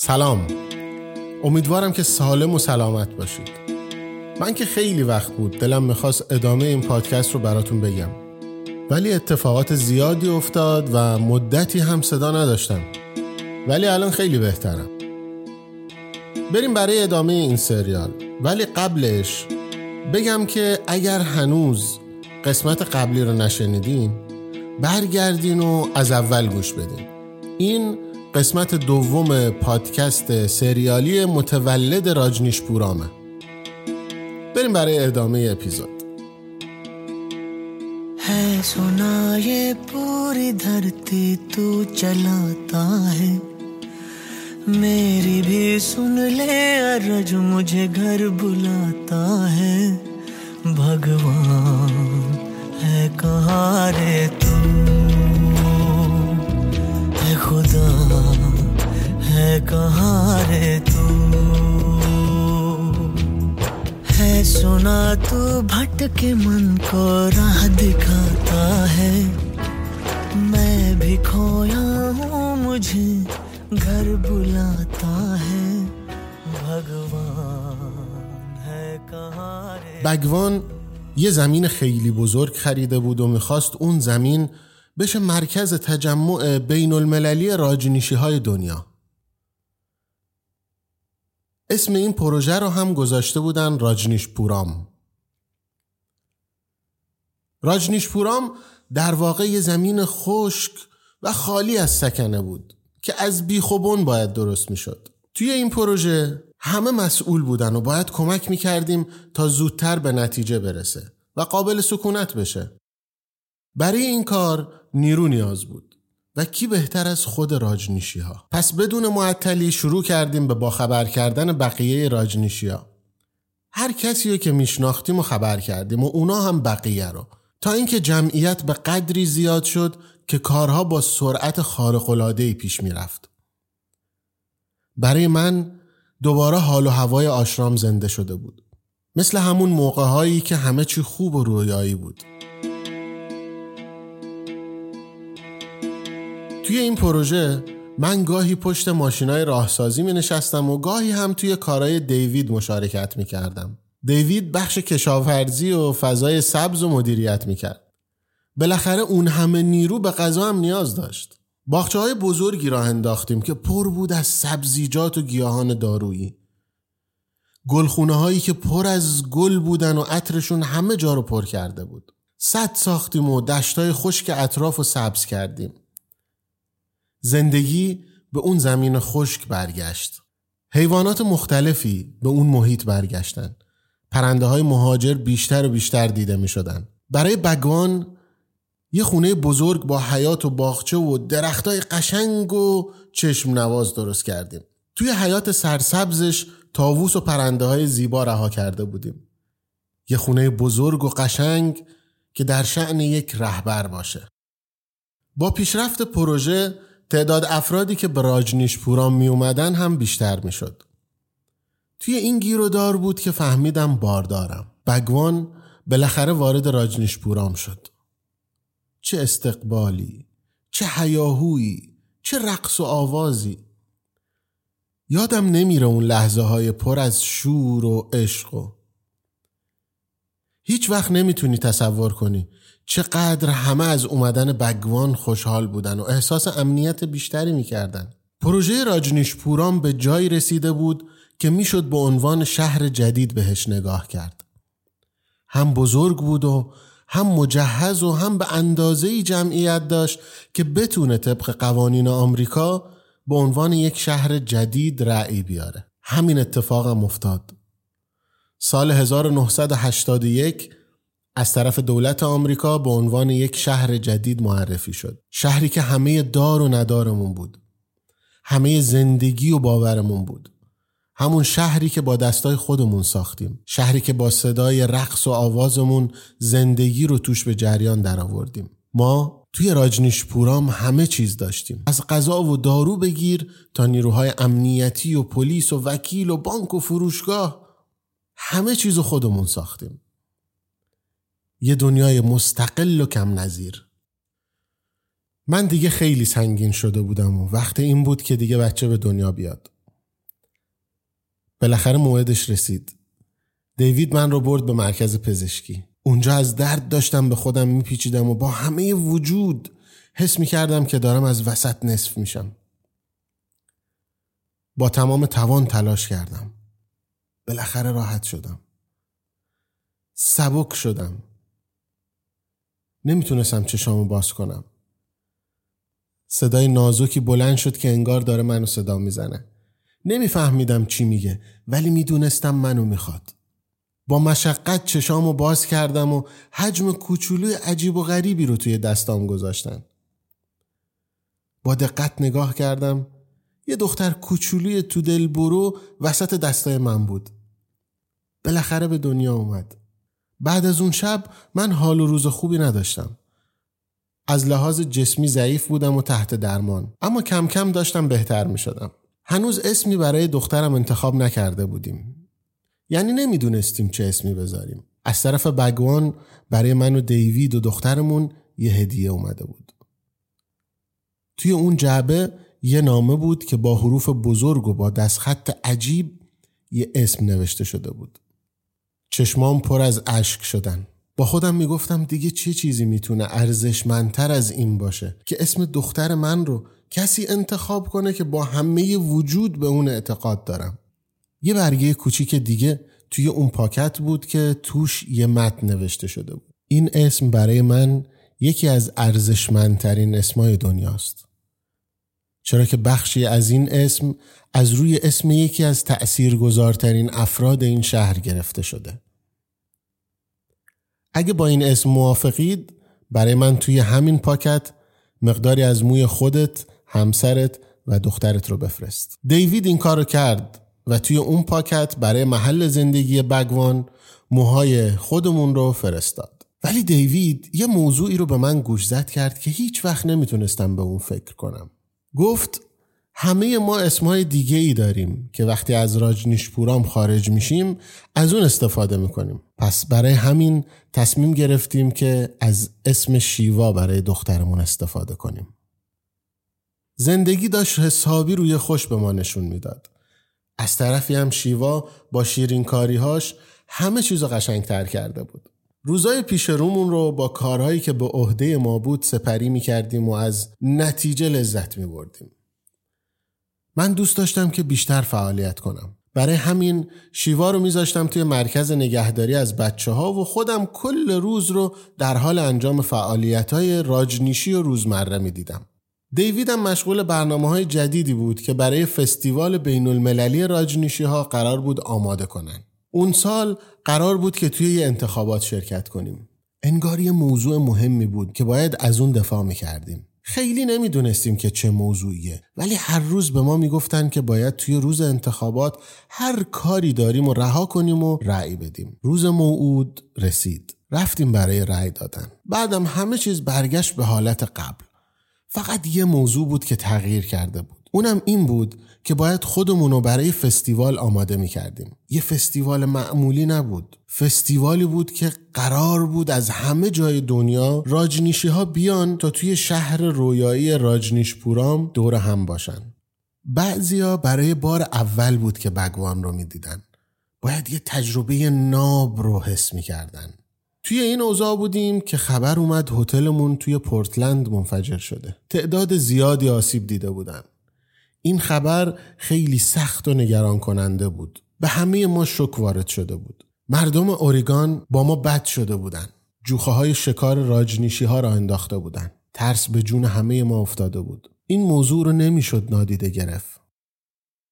سلام. امیدوارم که سالم و سلامت باشید. من که خیلی وقت بود دلم می‌خواست ادامه این پادکست رو براتون بگم. ولی اتفاقات زیادی افتاد و مدتی هم صدا نداشتم. ولی الان خیلی بهترم. بریم برای ادامه این سریال. ولی قبلش بگم که اگر هنوز قسمت قبلی رو نشنیدین برگردین و از اول گوش بدین. این قسمت دوم پادکست سریالی متولد راجنیش پورامه بریم برای ادامه اپیزود है सुना ये पूरी धरती तू चलाता है मेरी भी सुन ले अरज मुझे घर बुलाता है भगवान है कहाँ रे तू है कहाँ रे तू है सुना तू भटके मन को राह दिखाता है मैं भी खोया हूँ मुझे घर बुलाता है भगवान है कहाँ रे بگوان یه زمین خیلی بزرگ خریده بود و میخواست اون زمین بشه مرکز تجمع بین المللی راجنیشی های دنیا اسم این پروژه رو هم گذاشته بودن راجنیش پورام راجنیش پورام در واقع یه زمین خشک و خالی از سکنه بود که از بیخوبون باید درست می‌شد. توی این پروژه همه مسئول بودن و باید کمک می‌کردیم تا زودتر به نتیجه برسه و قابل سکونت بشه. برای این کار نیرو نیاز بود و کی بهتر از خود راجنیشی ها پس بدون معطلی شروع کردیم به باخبر کردن بقیه راجنیشی ها هر کسی رو که میشناختیم و خبر کردیم و اونا هم بقیه رو. تا اینکه جمعیت به قدری زیاد شد که کارها با سرعت خارق‌العاده‌ای پیش می‌رفت. برای من دوباره حال و هوای آشرام زنده شده بود. مثل همون موقع هایی که همه چی خوب و رویایی بود. توی این پروژه من گاهی پشت ماشینای راهسازی می نشستم و گاهی هم توی کارهای دیوید مشارکت می کردم. دیوید بخش کشاورزی و فضای سبز و مدیریت می کرد. بالاخره اون همه نیرو به غذا هم نیاز داشت. باخچه های بزرگی راه انداختیم که پر بود از سبزیجات و گیاهان دارویی. گلخونه هایی که پر از گل بودن و عطرشون همه جا رو پر کرده بود. صد ساختیم و دشتای خشک اطراف و سبز کردیم. زندگی به اون زمین خشک برگشت. حیوانات مختلفی به اون محیط برگشتن. پرنده های مهاجر بیشتر و بیشتر دیده می شدن. برای بگوان یه خونه بزرگ با حیات و باغچه و درختای قشنگ و چشم نواز درست کردیم. توی حیات سرسبزش تاووس و پرنده های زیبا رها کرده بودیم. یه خونه بزرگ و قشنگ که در شعن یک رهبر باشه. با پیشرفت پروژه تعداد افرادی که به راجنیش پورام می اومدن هم بیشتر می شد. توی این گیر دار بود که فهمیدم باردارم. بگوان بالاخره وارد راجنیش پورام شد. چه استقبالی، چه حیاهویی، چه رقص و آوازی. یادم نمیره اون لحظه های پر از شور و عشق و هیچ وقت نمی‌تونی تصور کنی چقدر همه از اومدن بگوان خوشحال بودن و احساس امنیت بیشتری می‌کردن. پروژه راجنیش پورام به جایی رسیده بود که می‌شد به عنوان شهر جدید بهش نگاه کرد. هم بزرگ بود و هم مجهز و هم به اندازه جمعیت داشت که بتونه طبق قوانین آمریکا به عنوان یک شهر جدید رأی بیاره. همین اتفاق هم افتاد. سال 1981 از طرف دولت آمریکا به عنوان یک شهر جدید معرفی شد. شهری که همه دار و ندارمون بود. همه زندگی و باورمون بود. همون شهری که با دستای خودمون ساختیم. شهری که با صدای رقص و آوازمون زندگی رو توش به جریان درآوردیم. ما توی راجنیش پورام همه چیز داشتیم. از غذا و دارو بگیر تا نیروهای امنیتی و پلیس و وکیل و بانک و فروشگاه همه چیز خودمون ساختیم. یه دنیای مستقل و کم نظیر. من دیگه خیلی سنگین شده بودم و وقت این بود که دیگه بچه به دنیا بیاد. بالاخره موعدش رسید. دیوید من رو برد به مرکز پزشکی. اونجا از درد داشتم به خودم میپیچیدم و با همه وجود حس می‌کردم که دارم از وسط نصف میشم. با تمام توان تلاش کردم. بالاخره راحت شدم. سبک شدم. نمی‌تونستم چشامو باز کنم. صدای نازکی بلند شد که انگار داره منو صدا می‌زنه. نمیفهمیدم چی میگه ولی می‌دونستم منو می‌خواد. با مشقت چشامو باز کردم و حجم کوچولوی عجیب و غریبی رو توی دستام گذاشتن. با دقت نگاه کردم یه دختر کوچولوی تو دل برو وسط دستای من بود. بالاخره به دنیا اومد. بعد از اون شب من حال و روز خوبی نداشتم. از لحاظ جسمی ضعیف بودم و تحت درمان. اما کم کم داشتم بهتر می شدم هنوز اسمی برای دخترم انتخاب نکرده بودیم. یعنی نمی‌دونستیم چه اسمی بذاریم. از طرف بگوان برای من و دیوید و دخترمون یه هدیه اومده بود. توی اون جعبه یه نامه بود که با حروف بزرگ و با دستخط عجیب یه اسم نوشته شده بود. چشمام پر از اشک شدن. با خودم می‌گفتم دیگه چه چیزی می‌تونه ارزشمندتر از این باشه که اسم دختر من رو کسی انتخاب کنه که با همه وجود به اون اعتقاد دارم. یه برگه کوچیک دیگه توی اون پاکت بود که توش یه متن نوشته شده بود. این اسم برای من یکی از ارزشمندترین اسمای دنیاست. چرا که بخشی از این اسم از روی اسم یکی از تأثیرگذارترین افراد این شهر گرفته شده اگه با این اسم موافقید برای من توی همین پاکت مقداری از موی خودت، همسرت و دخترت رو بفرست. دیوید این کار رو کرد و توی اون پاکت برای محل زندگی بگوان موهای خودمون رو فرستاد. ولی دیوید یه موضوعی رو به من گوش زد کرد که هیچ وقت نمی‌تونستم به اون فکر کنم. گفت همه ما اسمهای دیگه ای داریم که وقتی از راجنیشپورام خارج میشیم از اون استفاده می‌کنیم. پس برای همین تصمیم گرفتیم که از اسم شیوا برای دخترمون استفاده کنیم. زندگی داشت حسابی روی خوش به ما نشون می‌داد. از طرفی هم شیوا با شیرین کاریهاش همه چیز قشنگ تر کرده بود. روزای پیش رومون رو با کارهایی که به عهده ما بود سپری می کردیم و از نتیجه لذت می بردیم. من دوست داشتم که بیشتر فعالیت کنم. برای همین شیوا رو میذاشتم توی مرکز نگهداری از بچه ها و خودم کل روز رو در حال انجام فعالیت های راجنیشی و روزمره می دیدم. دیویدم مشغول برنامه های جدیدی بود که برای فستیوال بین المللی راجنیشی ها قرار بود آماده کنن. اون سال قرار بود که توی یه انتخابات شرکت کنیم. انگار یه موضوع مهمی بود که باید از اون دفاع می‌کردیم. خیلی نمی‌دونستیم که چه موضوعیه ولی هر روز به ما می‌گفتن که باید توی روز انتخابات هر کاری داریم و رها کنیم و رأی بدیم. روز موعود رسید. رفتیم برای رأی دادن. بعدم همه چیز برگشت به حالت قبل. فقط یه موضوع بود که تغییر کرده بود. اونم این بود که باید خودمون رو برای فستیوال آماده می کردیم. یه فستیوال معمولی نبود. فستیوالی بود که قرار بود از همه جای دنیا راجنیشی ها بیان تا توی شهر رویایی راجنیش پورام دور هم باشن. بعضیا برای بار اول بود که بگوان رو می‌دیدن. باید یه تجربه ناب رو حس می‌کردن. توی این اوضاع بودیم که خبر اومد هتلمون توی پورتلند منفجر شده. تعداد زیادی آسیب دیده بودن. این خبر خیلی سخت و نگران کننده بود. به همه ما شک وارد شده بود. مردم اوریگان با ما بد شده بودن. جوخه های شکار راجنیشی ها را انداخته بودن. ترس به جون همه ما افتاده بود. این موضوع رو نمی‌شد نادیده گرفت.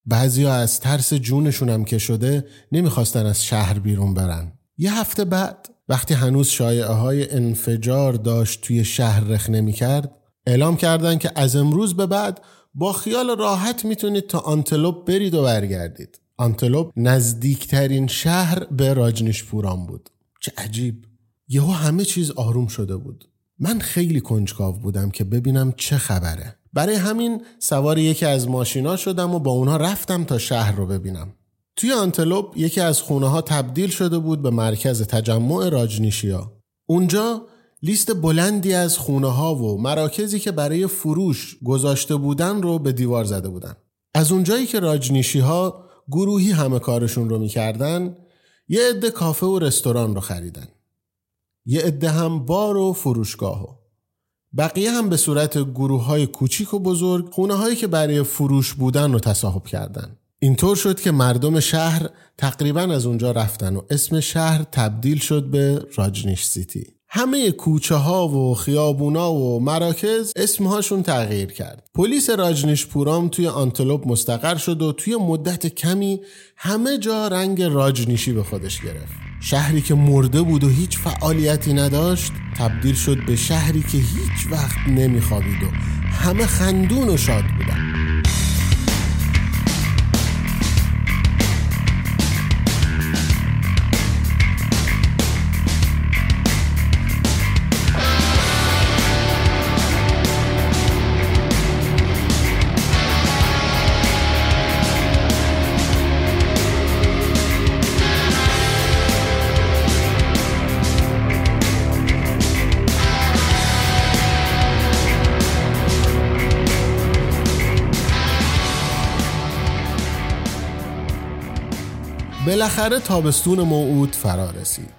بعضیا از ترس جونشون هم که شده نمی‌خواستن از شهر بیرون برن. یه هفته بعد وقتی هنوز شایعه های انفجار داشت توی شهر رخ نمی کرد اعلام کردن که از امروز به بعد با خیال راحت می‌تونید تا آنتلوپ برید و برگردید. آنتلوپ نزدیکترین شهر به راجنیش پوران بود. چه عجیب. یهو همه چیز آروم شده بود. من خیلی کنجکاو بودم که ببینم چه خبره. برای همین سوار یکی از ماشینا شدم و با اونها رفتم تا شهر رو ببینم. توی آنتلوپ یکی از خونه ها تبدیل شده بود به مرکز تجمع راجنیشیا. اونجا لیست بلندی از خونه ها و مراکزی که برای فروش گذاشته بودن رو به دیوار زده بودن. از اونجایی که راجنیشی ها گروهی همه کارشون رو می‌کردن یه عده کافه و رستوران رو خریدن. یه عده هم بار و فروشگاه بقیه هم به صورت گروه های کوچیک و بزرگ خونه هایی که برای فروش بودن رو تصاحب کردن. اینطور شد که مردم شهر تقریبا از اونجا رفتن و اسم شهر تبدیل شد به راجنیش سیتی. همه کوچه ها و خیابونا و مراکز اسمهاشون تغییر کرد. پلیس راجنیش پورام توی آنتلوپ مستقر شد و توی مدت کمی همه جا رنگ راجنیشی به خودش گرفت. شهری که مرده بود و هیچ فعالیتی نداشت تبدیل شد به شهری که هیچ وقت نمیخوابید و همه خندون و شاد بودن. بالاخره تابستون موعود فرا رسید.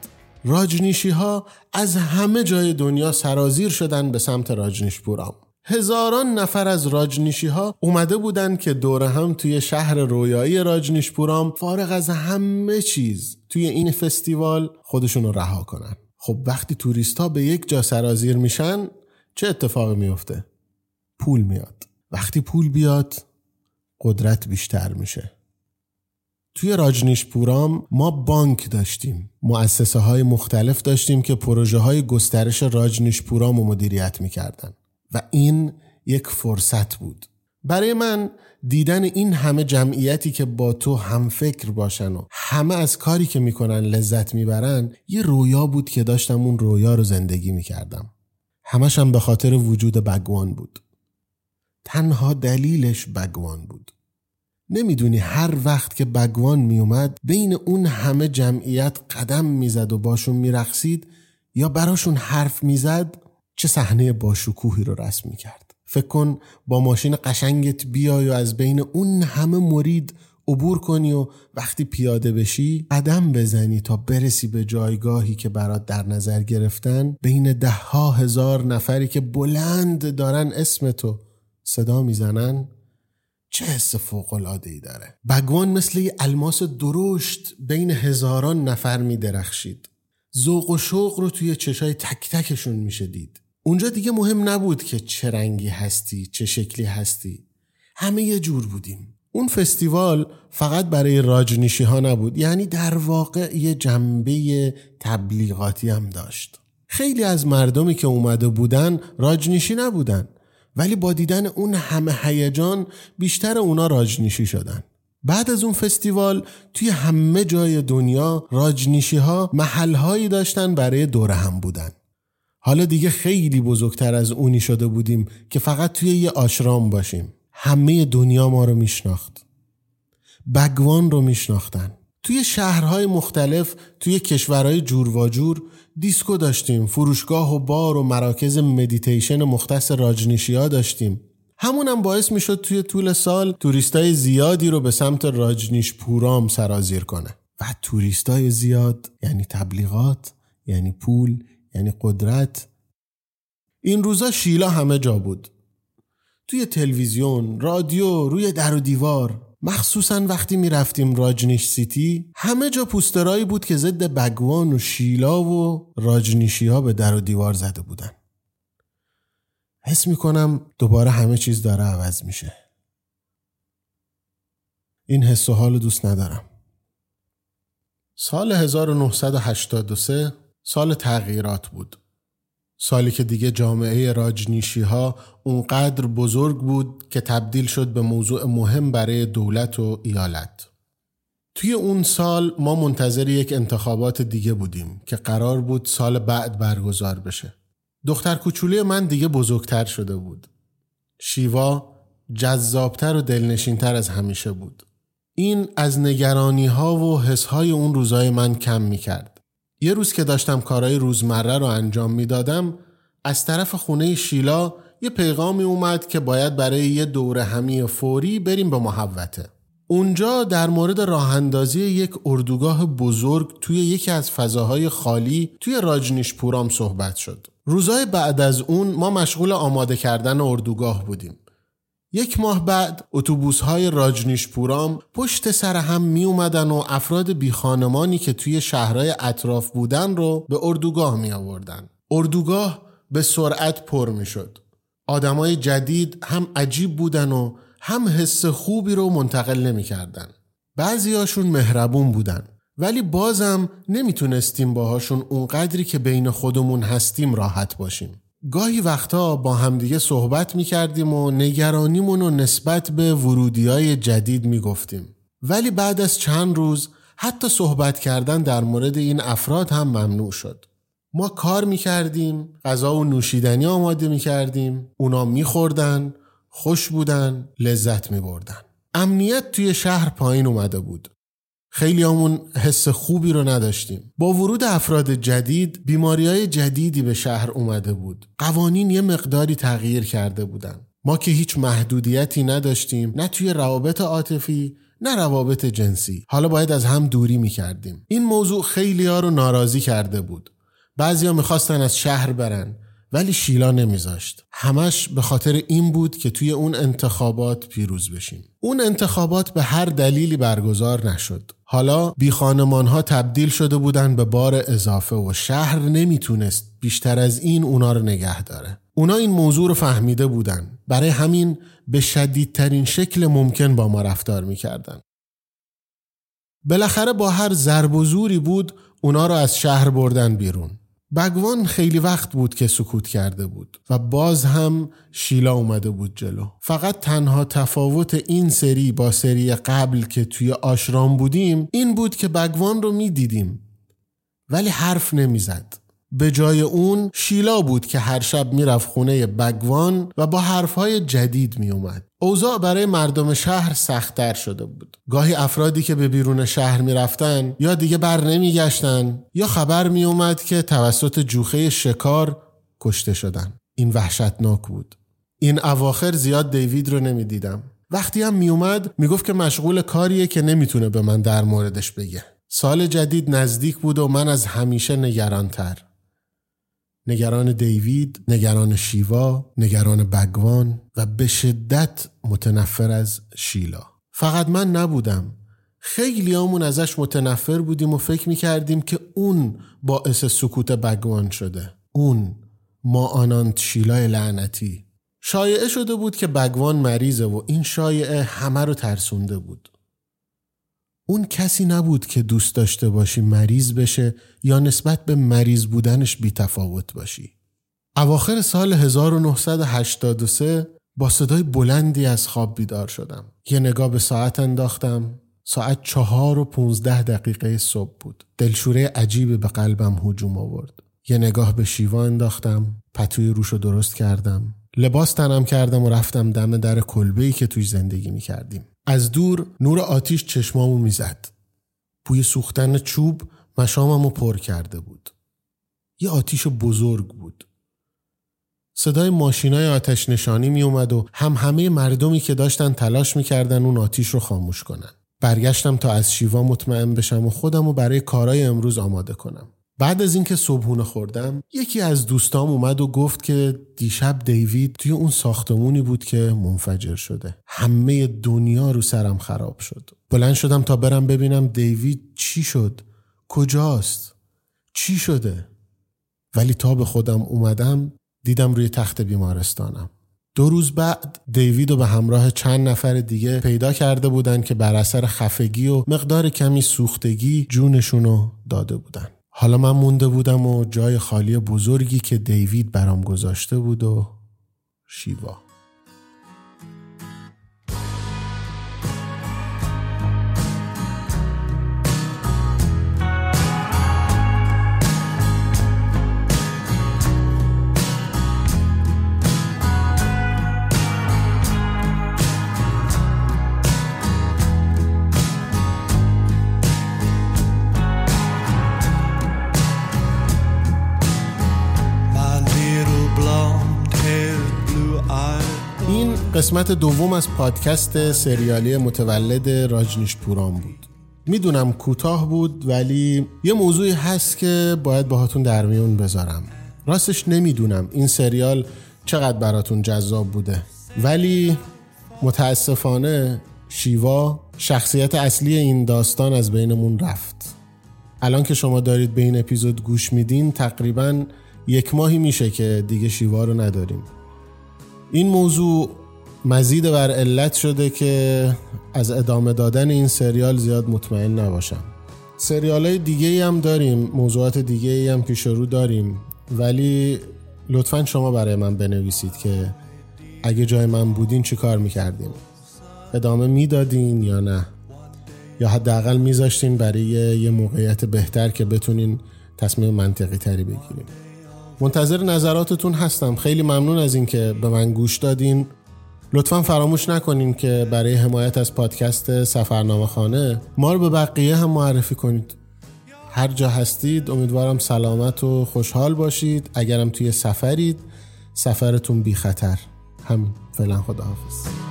راجنیشی ها از همه جای دنیا سرازیر شدن به سمت راجنیشپورام. هزاران نفر از راجنیشی ها اومده بودن که دور هم توی شهر رویایی راجنیشپورام فارغ از همه چیز توی این فستیوال خودشون رو رها کنن. خب وقتی توریست ها به یک جا سرازیر میشن چه اتفاقی میفته؟ پول میاد. وقتی پول بیاد قدرت بیشتر میشه. توی راجنیش پورام ما بانک داشتیم. مؤسسه های مختلف داشتیم که پروژه های گسترش راجنیش پورام رو مدیریت می‌کردن. و این یک فرصت بود. برای من دیدن این همه جمعیتی که با تو هم فکر باشن و همه از کاری که می‌کنن لذت می‌برن یه رویا بود که داشتم اون رویا رو زندگی می‌کردم. همشم به خاطر وجود بگوان بود. تنها دلیلش بگوان بود. نمی‌دونی هر وقت که بگوان میومد بین اون همه جمعیت قدم می‌زد و باشون میرقصید یا براشون حرف می‌زد چه صحنه باشکوهی رو رسم می‌کرد. فکر کن با ماشین قشنگت بیای و از بین اون همه مرید عبور کنی و وقتی پیاده بشی قدم بزنی تا برسی به جایگاهی که برات در نظر گرفتن. بین ده ها هزار نفری که بلند دارن اسم تو صدا می‌زنن. چه حس فوق العاده ای داره؟ بگوان مثل یه الماس درشت بین هزاران نفر می درخشید ذوق و شوق رو توی چشای تک تکشون میشه دید. اونجا دیگه مهم نبود که چه رنگی هستی چه شکلی هستی. همه یه جور بودیم. اون فستیوال فقط برای راجنیشی ها نبود یعنی در واقع یه جنبه تبلیغاتی هم داشت. خیلی از مردمی که اومده بودن راجنیشی نبودن. ولی با دیدن اون همه هیجان بیشتر اونا راجنیشی شدن. بعد از اون فستیوال توی همه جای دنیا راجنیشی ها محل هایی داشتن برای دور هم بودن. حالا دیگه خیلی بزرگتر از اونی شده بودیم که فقط توی یه آشرام باشیم. همه دنیا ما رو میشناخت. بگوان رو میشناختن. توی شهرهای مختلف توی کشورهای جور و جور دیسکو داشتیم فروشگاه و بار و مراکز مدیتیشن مختص راجنیشیا داشتیم. همونم باعث می‌شد توی طول سال توریستای زیادی رو به سمت راجنیش پورام سرازیر کنه. و توریستای زیاد یعنی تبلیغات یعنی پول یعنی قدرت. این روزا شیلا همه جا بود. توی تلویزیون رادیو روی در و دیوار. مخصوصا وقتی می‌رفتیم راجنیش City همه جا پوسترایی بود که ضد بگوان و شیلا و راجنیشی ها به در و دیوار زده بودن. حس می‌کنم دوباره همه چیز داره عوض میشه. این حس و حال دوست ندارم. سال 1983 سال تغییرات بود. سالی که دیگه جامعه راجنیشی ها اونقدر بزرگ بود که تبدیل شد به موضوع مهم برای دولت و ایالت. توی اون سال ما منتظر یک انتخابات دیگه بودیم که قرار بود سال بعد برگزار بشه. دختر کوچولی من دیگه بزرگتر شده بود. شیوا جذابتر و دلنشینتر از همیشه بود. این از نگرانی ها و حس های اون روزای من کم می کرد. یه روز که داشتم کارهای روزمره رو انجام می‌دادم از طرف خونه شیلا یه پیغامی اومد که باید برای یه دوره همی فوری بریم به محوته اونجا در مورد راه اندازی یک اردوگاه بزرگ توی یکی از فضاهای خالی توی راجنیش پورام صحبت شد. روزهای بعد از اون ما مشغول آماده کردن اردوگاه بودیم. یک ماه بعد اتوبوس های راجنیش پورام پشت سر هم می اومدن و افراد بی خانمانی که توی شهرهای اطراف بودن رو به اردوگاه می آوردن. اردوگاه به سرعت پر می شد. آدمای جدید هم عجیب بودن و هم حس خوبی رو منتقل نمی کردن. بعضیاشون مهربون بودن ولی بازم نمی‌تونستیم باهاشون اونقدری که بین خودمون هستیم راحت باشیم. گاهی وقتا با همدیگه صحبت می‌کردیم و نگرانیمون رو نسبت به ورودی های جدید می‌گفتیم. ولی بعد از چند روز حتی صحبت کردن در مورد این افراد هم ممنوع شد. ما کار می‌کردیم، غذا و نوشیدنی آماده می‌کردیم، اونا میخوردن، خوش بودن، لذت میبردن. امنیت توی شهر پایین اومده بود. خیلی همون حس خوبی رو نداشتیم. با ورود افراد جدید بیماری های جدیدی به شهر اومده بود. قوانین یه مقداری تغییر کرده بودن. ما که هیچ محدودیتی نداشتیم نه توی روابط عاطفی نه روابط جنسی. حالا باید از هم دوری می کردیم این موضوع خیلی ها رو ناراضی کرده بود. بعضیا می‌خواستن از شهر برن ولی شیلا نمیذاشت. همش به خاطر این بود که توی اون انتخابات پیروز بشیم. اون انتخابات به هر دلیلی برگزار نشد. حالا بی ها تبدیل شده بودن به بار اضافه و شهر نمی‌تونست بیشتر از این اونا رو نگه داره. اونا این موضوع رو فهمیده بودن. برای همین به شدیدترین شکل ممکن با ما رفتار می‌کردن. بالاخره با هر ضرب و زوری بود اونا رو از شهر بردن بیرون. بگوان خیلی وقت بود که سکوت کرده بود و باز هم شیلا اومده بود جلو فقط تنها تفاوت این سری با سری قبل که توی آشرام بودیم این بود که بگوان رو می‌دیدیم ولی حرف نمی‌زد به جای اون شیلا بود که هر شب می‌رفت خونه بگوان و با حرفهای جدید میومد. اوضاع برای مردم شهر سختتر شده بود. گاهی افرادی که به بیرون شهر می‌رفتن یا دیگه بر نمیگشتن یا خبر میومد که توسط جوخه شکار کشته شدن. این وحشتناک بود. این اواخر زیاد دیوید رو نمی‌دیدم. وقتی هم میومد می‌گفت که مشغول کاریه که نمی‌تونه به من در موردش بگه. سال جدید نزدیک بود و من از همیشه نگرانتر. نگران دیوید، نگران شیوا، نگران بگوان و به شدت متنفر از شیلا. فقط من نبودم. خیلی همون ازش متنفر بودیم و فکر می‌کردیم که اون باعث سکوت بگوان شده. اون ما آنانت شیلای لعنتی. شایعه شده بود که بگوان مریضه و این شایعه همه رو ترسونده بود. اون کسی نبود که دوست داشته باشی مریض بشه یا نسبت به مریض بودنش بی تفاوت باشی. اواخر سال 1983 با صدای بلندی از خواب بیدار شدم. یه نگاه به ساعت انداختم. ساعت چهار و پونزده دقیقه صبح بود. دلشوره عجیبی به قلبم هجوم آورد. یه نگاه به شیوا انداختم. پتوی روش رو درست کردم. لباس تنم کردم و رفتم دم در کلبه که توی زندگی می کردیم. از دور نور آتیش چشمامو می‌زد. بوی سوختن چوب مشاممو پر کرده بود. یه آتیش بزرگ بود. صدای ماشینای آتش نشانی می اومد و هم همه مردمی که داشتن تلاش می‌کردن اون آتیش رو خاموش کنن. برگشتم تا از شیوا مطمئن بشم و خودم رو برای کارای امروز آماده کنم. بعد از اینکه صبحونه خوردم یکی از دوستام اومد و گفت که دیشب دیوید توی اون ساختمونی بود که منفجر شده. همه دنیا رو سرم خراب شد. بلند شدم تا برم ببینم دیوید چی شد. کجاست؟ چی شده؟ ولی تا به خودم اومدم دیدم روی تخت بیمارستانم. دو روز بعد دیوید و به همراه چند نفر دیگه پیدا کرده بودن که بر اثر خفگی و مقدار کمی سوختگی جونشونو داده بودن. حالا من مونده بودم و جای خالی بزرگی که دیوید برام گذاشته بود و شیوا. قسمت دوم از پادکست سریالی متولد راجنیش پوران بود. می‌دونم کوتاه بود ولی یه موضوعی هست که باید باهاتون در میون بذارم. راستش نمی‌دونم این سریال چقدر براتون جذاب بوده. ولی متاسفانه شیوا شخصیت اصلی این داستان از بینمون رفت. الان که شما دارید به این اپیزود گوش میدین تقریبا یک ماهی میشه که دیگه شیوا رو نداریم. این موضوع مزید بر علت شده که از ادامه دادن این سریال زیاد مطمئن نباشم. سریال های دیگه هم داریم موضوعات دیگه هم پیش رو داریم ولی لطفا شما برای من بنویسید که اگه جای من بودین چی کار می‌کردین؟ ادامه می‌دادین یا نه؟ یا حداقل میذاشتین برای یه موقعیت بهتر که بتونین تصمیم منطقی تری بگیریم منتظر نظراتتون هستم. خیلی ممنون از اینکه به من گوش دادین. لطفا فراموش نکنین که برای حمایت از پادکست سفرنامه خانه ما رو به بقیه هم معرفی کنید. هر جا هستید امیدوارم سلامت و خوشحال باشید. اگرم توی سفرید سفرتون بی خطر. همین. فعلا خداحافظ.